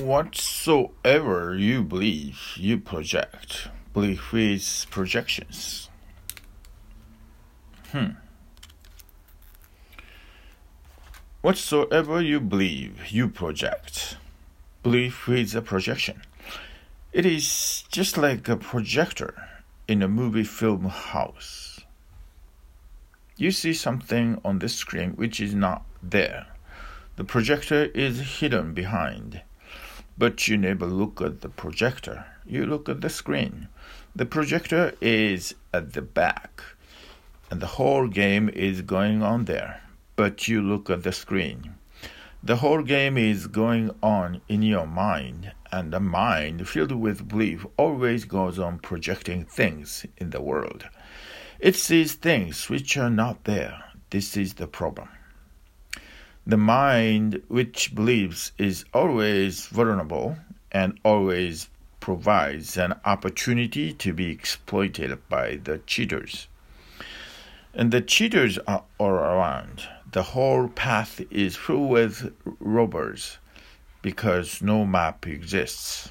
Whatsoever you believe, you project. Belief is projections. Hmm. Whatsoever you believe, you project. Belief is a projection. It is just like a projector in a movie film house. You see something on the screen which is not there. The projector is hidden behind. But you never look at the projector. You look at the screen. The projector is at the back, and the whole game is going on there. But you look at the screen. The whole game is going on in your mind, and the mind filled with belief always goes on projecting things in the world. It sees things which are not there. This is the problem. The mind which believes is always vulnerable and always provides an opportunity to be exploited by the cheaters. And the cheaters are all around. The whole path is full with robbers because no map exists.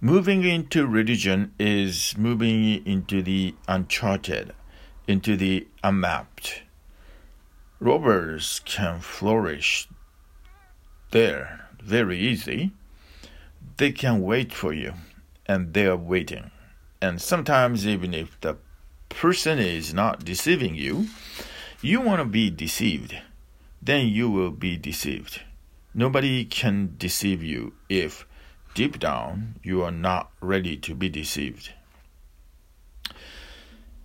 Moving into religion is moving into the uncharted, into the unmapped. Robbers can flourish there very easy they can wait for you, and they are waiting. And sometimes, even if the person is not deceiving you, you want to be deceived, then you will be deceived. Nobody can deceive you if deep down you are not ready to be deceived.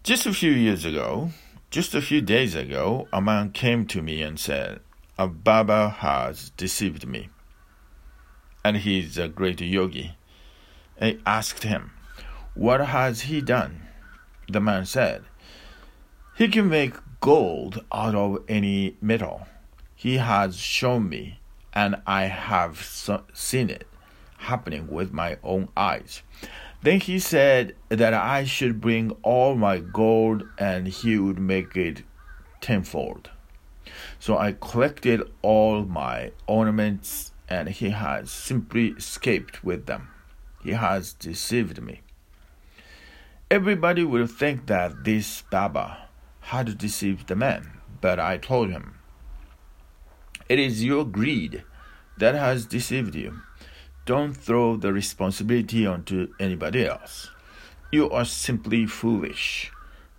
Just a few years ago, just a few days ago, a man came to me and said, A Baba has deceived me and he's a great yogi. I asked him, What has he done? The man said, He can make gold out of any metal. He has shown me, and I have seen it happening with my own eyes. Then he said that I should bring all my gold and he would make it tenfold. So I collected all my ornaments and he has simply escaped with them. He has deceived me. Everybody will think that this Baba had deceived the man, but I told him, It is your greed that has deceived you. Don't throw the responsibility onto anybody else. You are simply foolish.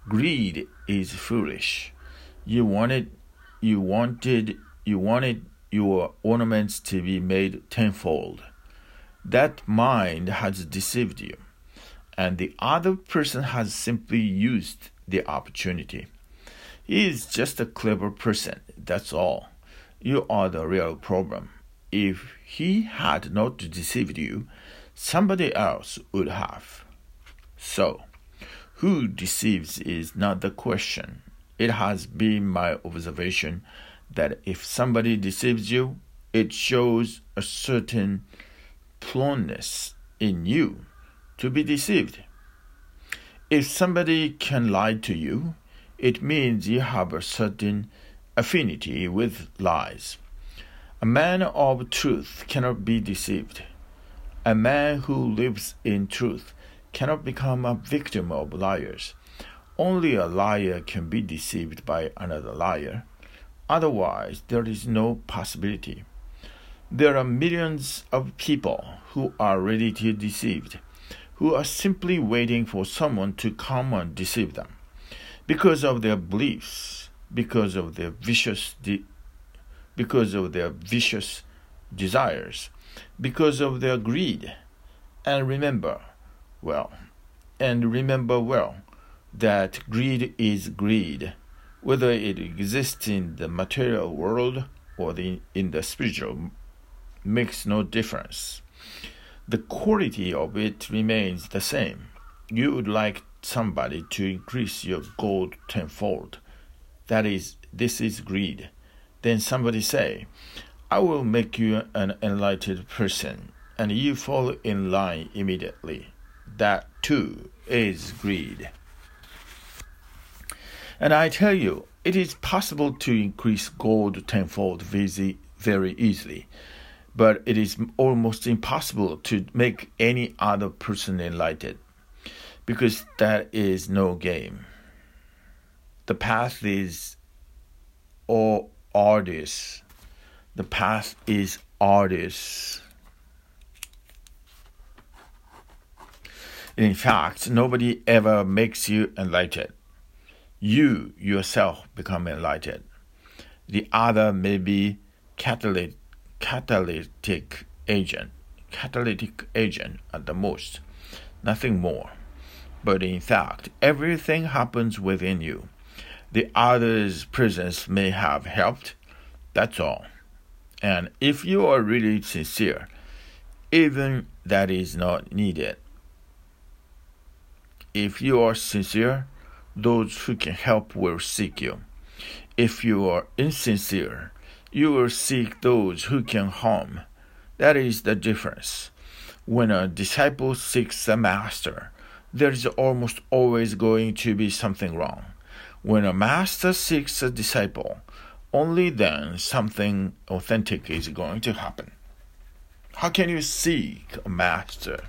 Greed is foolish. You wanted, you wanted, you wanted your ornaments to be made tenfold. That mind has deceived you, and the other person has simply used the opportunity. He is just a clever person, that's all. You are the real problem. If he had not deceived you, somebody else would have. So, who deceives is not the question. It has been my observation that if somebody deceives you, it shows a certain proneness in you to be deceived. If somebody can lie to you, it means you have a certain affinity with lies. A man of truth cannot be deceived. A man who lives in truth cannot become a victim of liars. Only a liar can be deceived by another liar. Otherwise, there is no possibility. There are millions of people who are ready to be deceived, who are simply waiting for someone to come and deceive them because of their beliefs, because of their vicious de- because of their vicious desires, because of their greed. And remember, well, and remember well that greed is greed whether it exists in the material world or the, in the spiritual makes no difference. The quality of it remains the same. You would like somebody to increase your gold tenfold. That is, this is greed. Then somebody say, I will make you an enlightened person, and you fall in line immediately. That too is greed. And I tell you, it is possible to increase gold tenfold very easily. but it is almost impossible to make any other person enlightened because that is no game. The path is all arduous. The path is arduous. In fact, nobody ever makes you enlightened. You yourself become enlightened. The other may be catalytic agent, catalytic agent at the most, nothing more. But in fact, everything happens within you. The other's presence may have helped, that's all. And if you are really sincere, even that is not needed. If you are sincere, those who can help will seek you. If you are insincere, you will seek those who can harm. That is the difference. When a disciple seeks a master, there is almost always going to be something wrong. When a master seeks a disciple, only then something authentic is going to happen. How can you seek a master?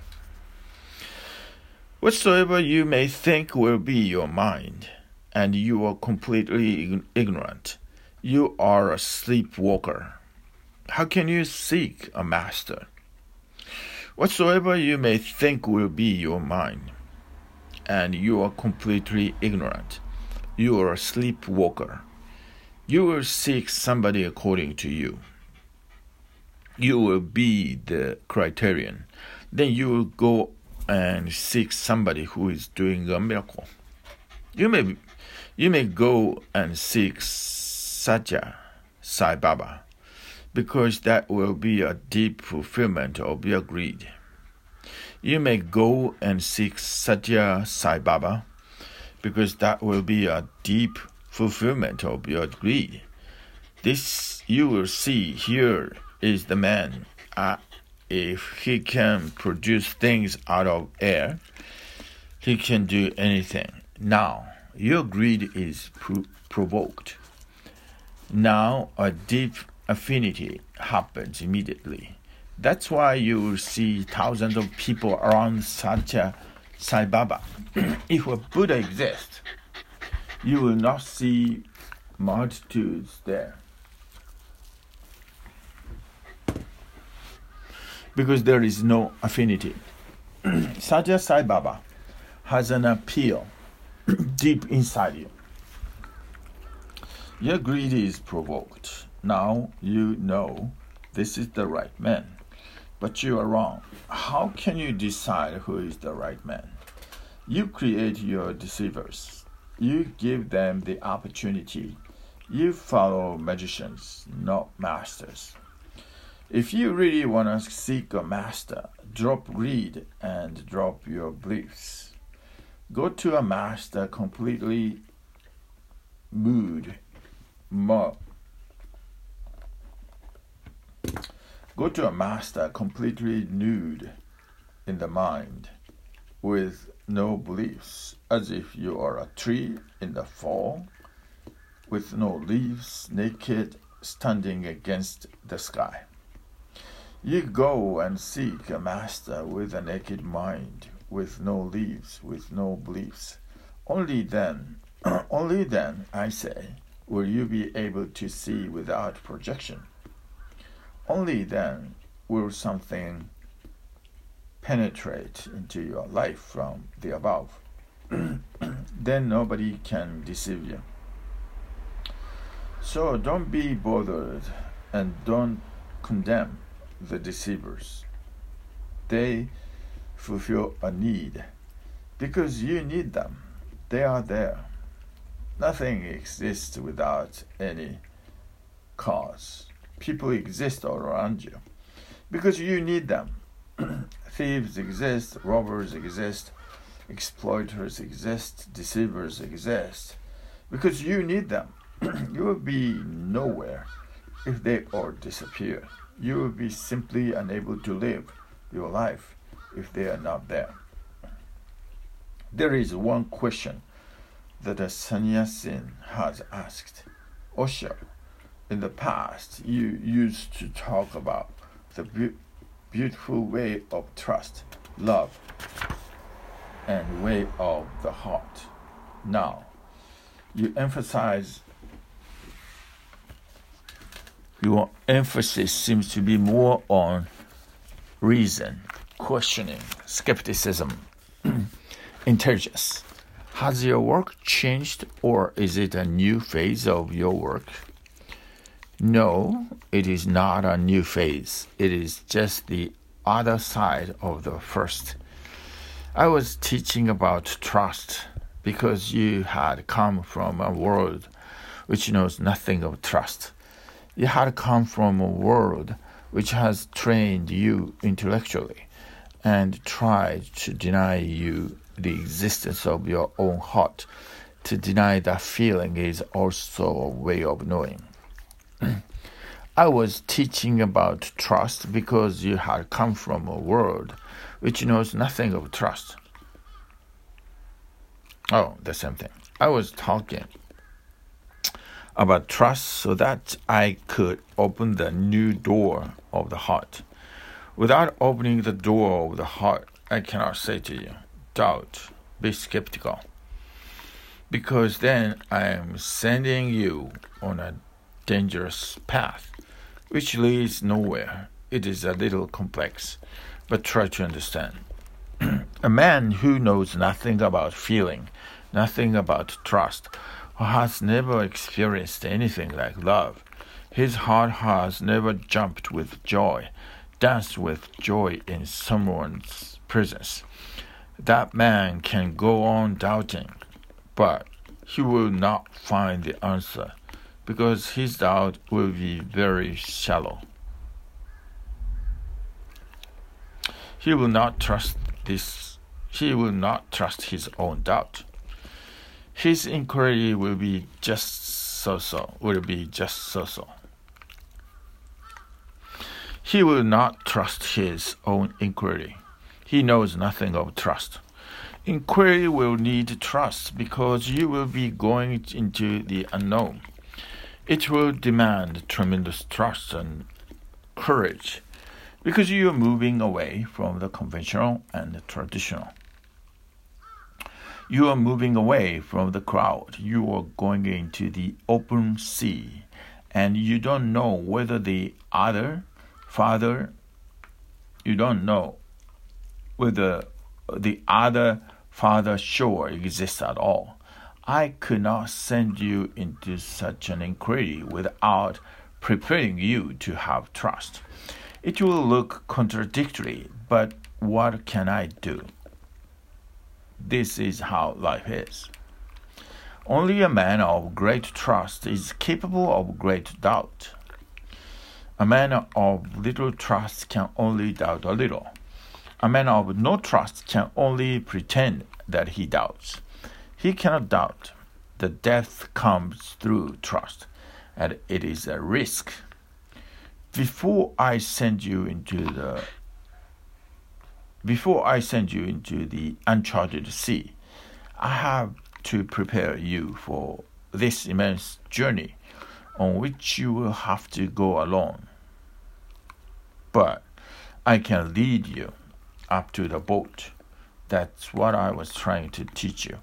Whatsoever you may think will be your mind, and you are completely ignorant, you are a sleepwalker. How can you seek a master? Whatsoever you may think will be your mind, and you are completely ignorant, you are a sleepwalker. You will seek somebody according to you. You will be the criterion. Then you will go and seek somebody who is doing a miracle. You may, you may go and seek Satya Sai Baba because that will be a deep fulfillment of your greed. You may go and seek Satya Sai Baba because that will be a deep fulfillment of your greed. This you will see here is the man. Uh, if he can produce things out of air, he can do anything. Now, your greed is pro- provoked. Now, a deep affinity happens immediately. That's why you will see thousands of people around Satya Sai Baba. if a Buddha exists, you will not see multitudes there. because there is no affinity. Satya Sai Baba has an appeal deep inside you. Your greed is provoked. Now you know this is the right man, but you are wrong. How can you decide who is the right man? You create your deceivers. You give them the opportunity. You follow magicians, not masters. If you really want to seek a master, drop greed and drop your beliefs. Go to a master completely mood, mo- Go to a master completely nude in the mind, with no beliefs, as if you are a tree in the fall, with no leaves, naked, standing against the sky. You go and seek a master with a naked mind, with no leaves, with no beliefs. Only then, only then, I say, will you be able to see without projection. Only then will something penetrate into your life from the above. then nobody can deceive you. So don't be bothered and don't condemn the deceivers. They fulfill a need because you need them. They are there. Nothing exists without any cause. People exist all around you because you need them. Thieves exist, robbers exist, exploiters exist, deceivers exist because you need them. you will be nowhere if they all disappear you will be simply unable to live your life if they are not there. There is one question that a sannyasin has asked. Osho, in the past, you used to talk about the be- beautiful way of trust, love, and way of the heart. Now, you emphasize your emphasis seems to be more on reason, questioning, skepticism, intelligence. Has your work changed or is it a new phase of your work? No, it is not a new phase. It is just the other side of the first. I was teaching about trust because you had come from a world which knows nothing of trust. You had come from a world which has trained you intellectually and tried to deny you the existence of your own heart. To deny that feeling is also a way of knowing. I was teaching about trust because you had come from a world which knows nothing of trust. Oh, the same thing. I was talking about trust so that I could open the new door of the heart. Without opening the door of the heart, I cannot say to you, doubt, be skeptical. Because then I am sending you on a dangerous path, which leads nowhere. It is a little complex, but try to understand. a man who knows nothing about feeling, nothing about trust, who has never experienced anything like love. His heart has never jumped with joy, danced with joy in someone's presence. That man can go on doubting, but he will not find the answer because his doubt will be very shallow. He will not trust this, he will not trust his own doubt his inquiry will be just so so, will be just so so. He will not trust his own inquiry. He knows nothing of trust. Inquiry will need trust because you will be going into the unknown. It will demand tremendous trust and courage because you are moving away from the conventional and the traditional you are moving away from the crowd. You are going into the open sea, and you don't know whether the other father, you don't know whether the other father shore exists at all. I could not send you into such an inquiry without preparing you to have trust. It will look contradictory, but what can I do? This is how life is. Only a man of great trust is capable of great doubt. A man of little trust can only doubt a little. A man of no trust can only pretend that he doubts. He cannot doubt. that death comes through trust, and it is a risk. Before I send you into the before I send you into the uncharted sea, I have to prepare you for this immense journey on which you will have to go alone. But I can lead you up to the boat. That's what I was trying to teach you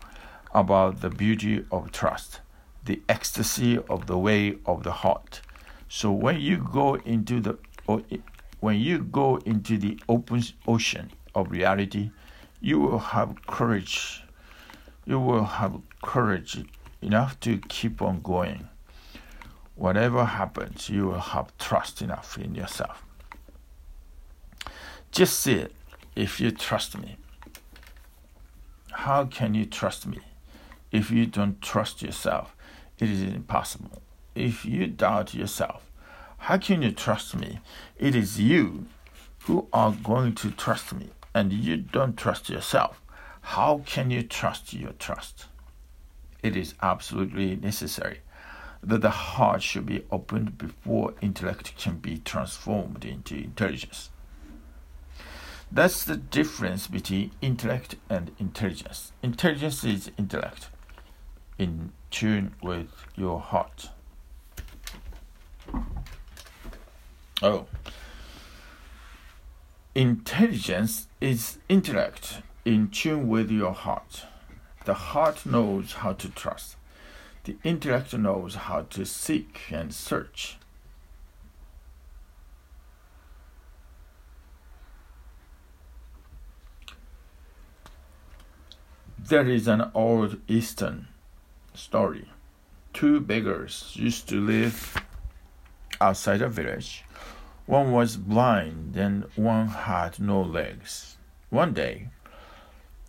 about the beauty of trust, the ecstasy of the way of the heart. So when you go into the when you go into the open ocean of reality, you will have courage. You will have courage enough to keep on going. Whatever happens, you will have trust enough in yourself. Just see it if you trust me. How can you trust me if you don't trust yourself? It is impossible. If you doubt yourself, how can you trust me? It is you who are going to trust me and you don't trust yourself, how can you trust your trust? It is absolutely necessary that the heart should be opened before intellect can be transformed into intelligence. That's the difference between intellect and intelligence. Intelligence is intellect in tune with your heart. Oh, Intelligence is intellect in tune with your heart. The heart knows how to trust. The intellect knows how to seek and search. There is an old Eastern story. Two beggars used to live outside a village. One was blind and one had no legs. One day,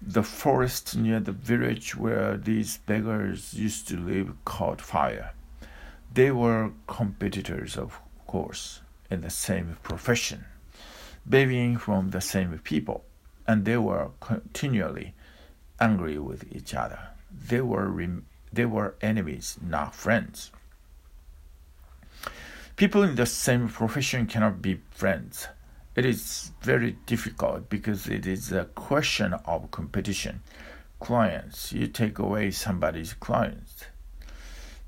the forest near the village where these beggars used to live caught fire. They were competitors, of course, in the same profession, babying from the same people, and they were continually angry with each other. They were, they were enemies, not friends. People in the same profession cannot be friends. It is very difficult because it is a question of competition. Clients, you take away somebody's clients.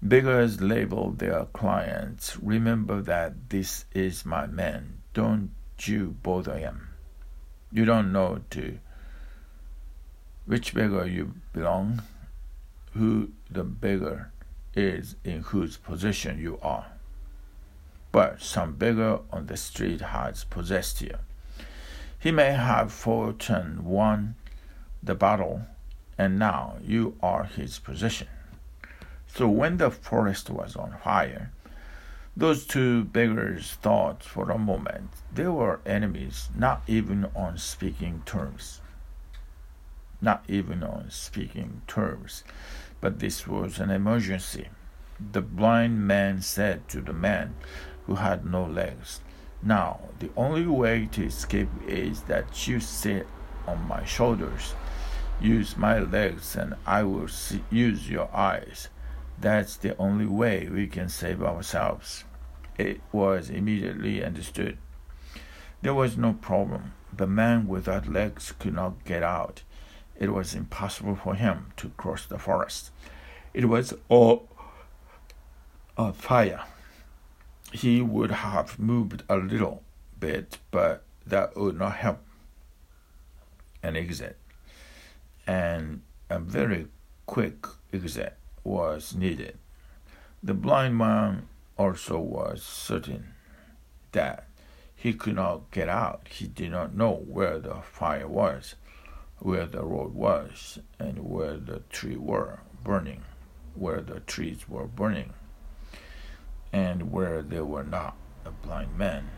Beggars label their clients. Remember that this is my man. Don't you bother him. You don't know to which beggar you belong, who the beggar is in whose possession you are but some beggar on the street has possessed you. He may have fought and won the battle, and now you are his possession. So when the forest was on fire, those two beggars thought for a moment they were enemies, not even on speaking terms. Not even on speaking terms. But this was an emergency. The blind man said to the man who had no legs. Now, the only way to escape is that you sit on my shoulders. Use my legs, and I will see, use your eyes. That's the only way we can save ourselves. It was immediately understood. There was no problem. The man without legs could not get out. It was impossible for him to cross the forest. It was all a fire he would have moved a little bit, but that would not help an exit. And a very quick exit was needed. The blind man also was certain that he could not get out. He did not know where the fire was, where the road was, and where the tree were burning, where the trees were burning and where there were not a blind man.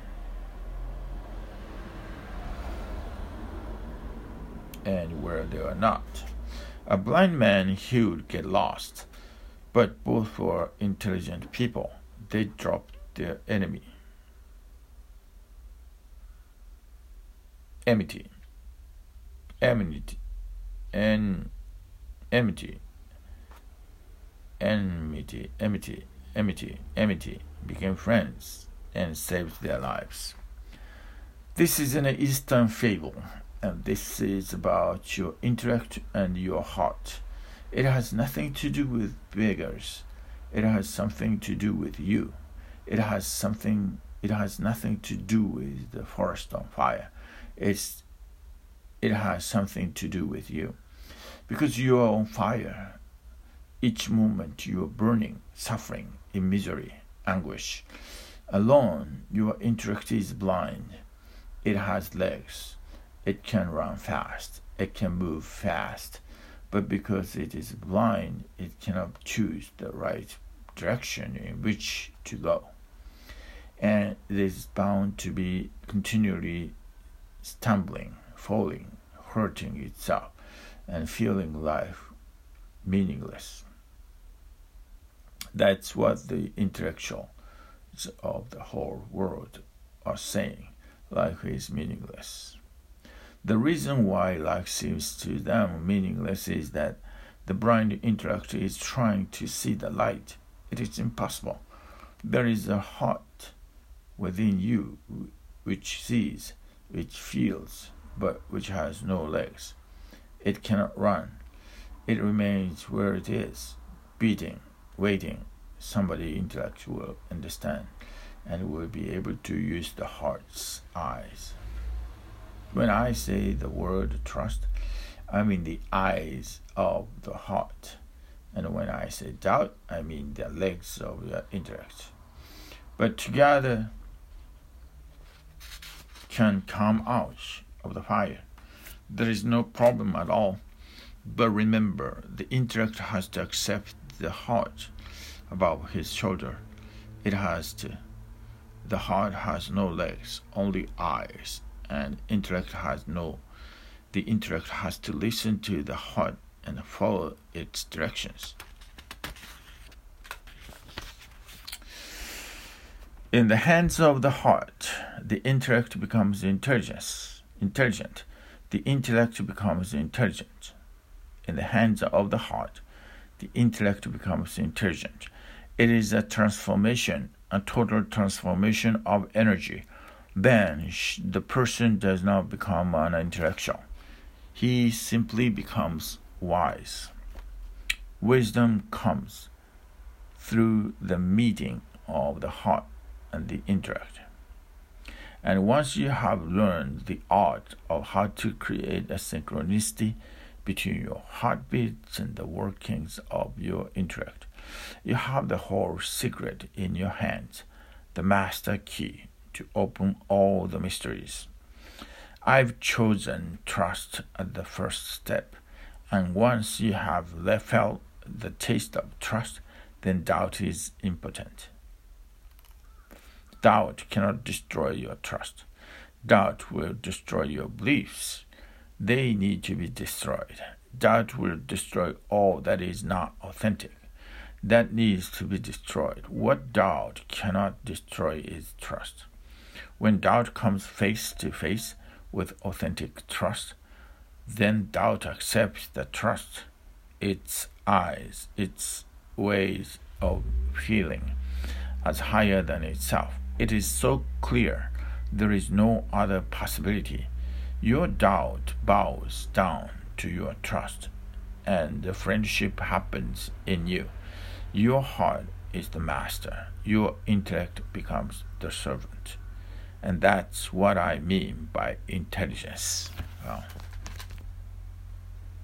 And where there were not. A blind man, he would get lost. But both were intelligent people. They dropped their enemy. Enmity. Enmity. En, enmity. Enmity. Enmity enmity, enmity, became friends and saved their lives. This is an Eastern fable, and this is about your intellect and your heart. It has nothing to do with beggars. It has something to do with you. It has something. It has nothing to do with the forest on fire. It's. It has something to do with you, because you are on fire. Each moment you are burning, suffering, in misery, anguish. Alone, your intellect is blind. It has legs. It can run fast. It can move fast. But because it is blind, it cannot choose the right direction in which to go. And it is bound to be continually stumbling, falling, hurting itself, and feeling life meaningless. That's what the intellectuals of the whole world are saying. Life is meaningless. The reason why life seems to them meaningless is that the blind intellect is trying to see the light. It is impossible. There is a heart within you which sees, which feels, but which has no legs. It cannot run. It remains where it is, beating waiting, somebody intellect will understand and will be able to use the heart's eyes. When I say the word trust, I mean the eyes of the heart. And when I say doubt, I mean the legs of the intellect. But together can come out of the fire. There is no problem at all. But remember, the intellect has to accept the heart above his shoulder. It has to. The heart has no legs, only eyes, and intellect has no. The intellect has to listen to the heart and follow its directions. In the hands of the heart, the intellect becomes intelligence, intelligent. The intellect becomes intelligent. In the hands of the heart, the intellect becomes intelligent. It is a transformation, a total transformation of energy. Then the person does not become an intellectual. He simply becomes wise. Wisdom comes through the meeting of the heart and the intellect. And once you have learned the art of how to create a synchronicity between your heartbeats and the workings of your intellect, you have the whole secret in your hands, the master key to open all the mysteries. I've chosen trust as the first step, and once you have felt the taste of trust, then doubt is impotent. Doubt cannot destroy your trust. Doubt will destroy your beliefs. They need to be destroyed. Doubt will destroy all that is not authentic. That needs to be destroyed. What doubt cannot destroy is trust. When doubt comes face to face with authentic trust, then doubt accepts the trust, its eyes, its ways of feeling as higher than itself. It is so clear there is no other possibility. Your doubt bows down to your trust, and the friendship happens in you. Your heart is the master, your intellect becomes the servant. And that's what I mean by intelligence. Well,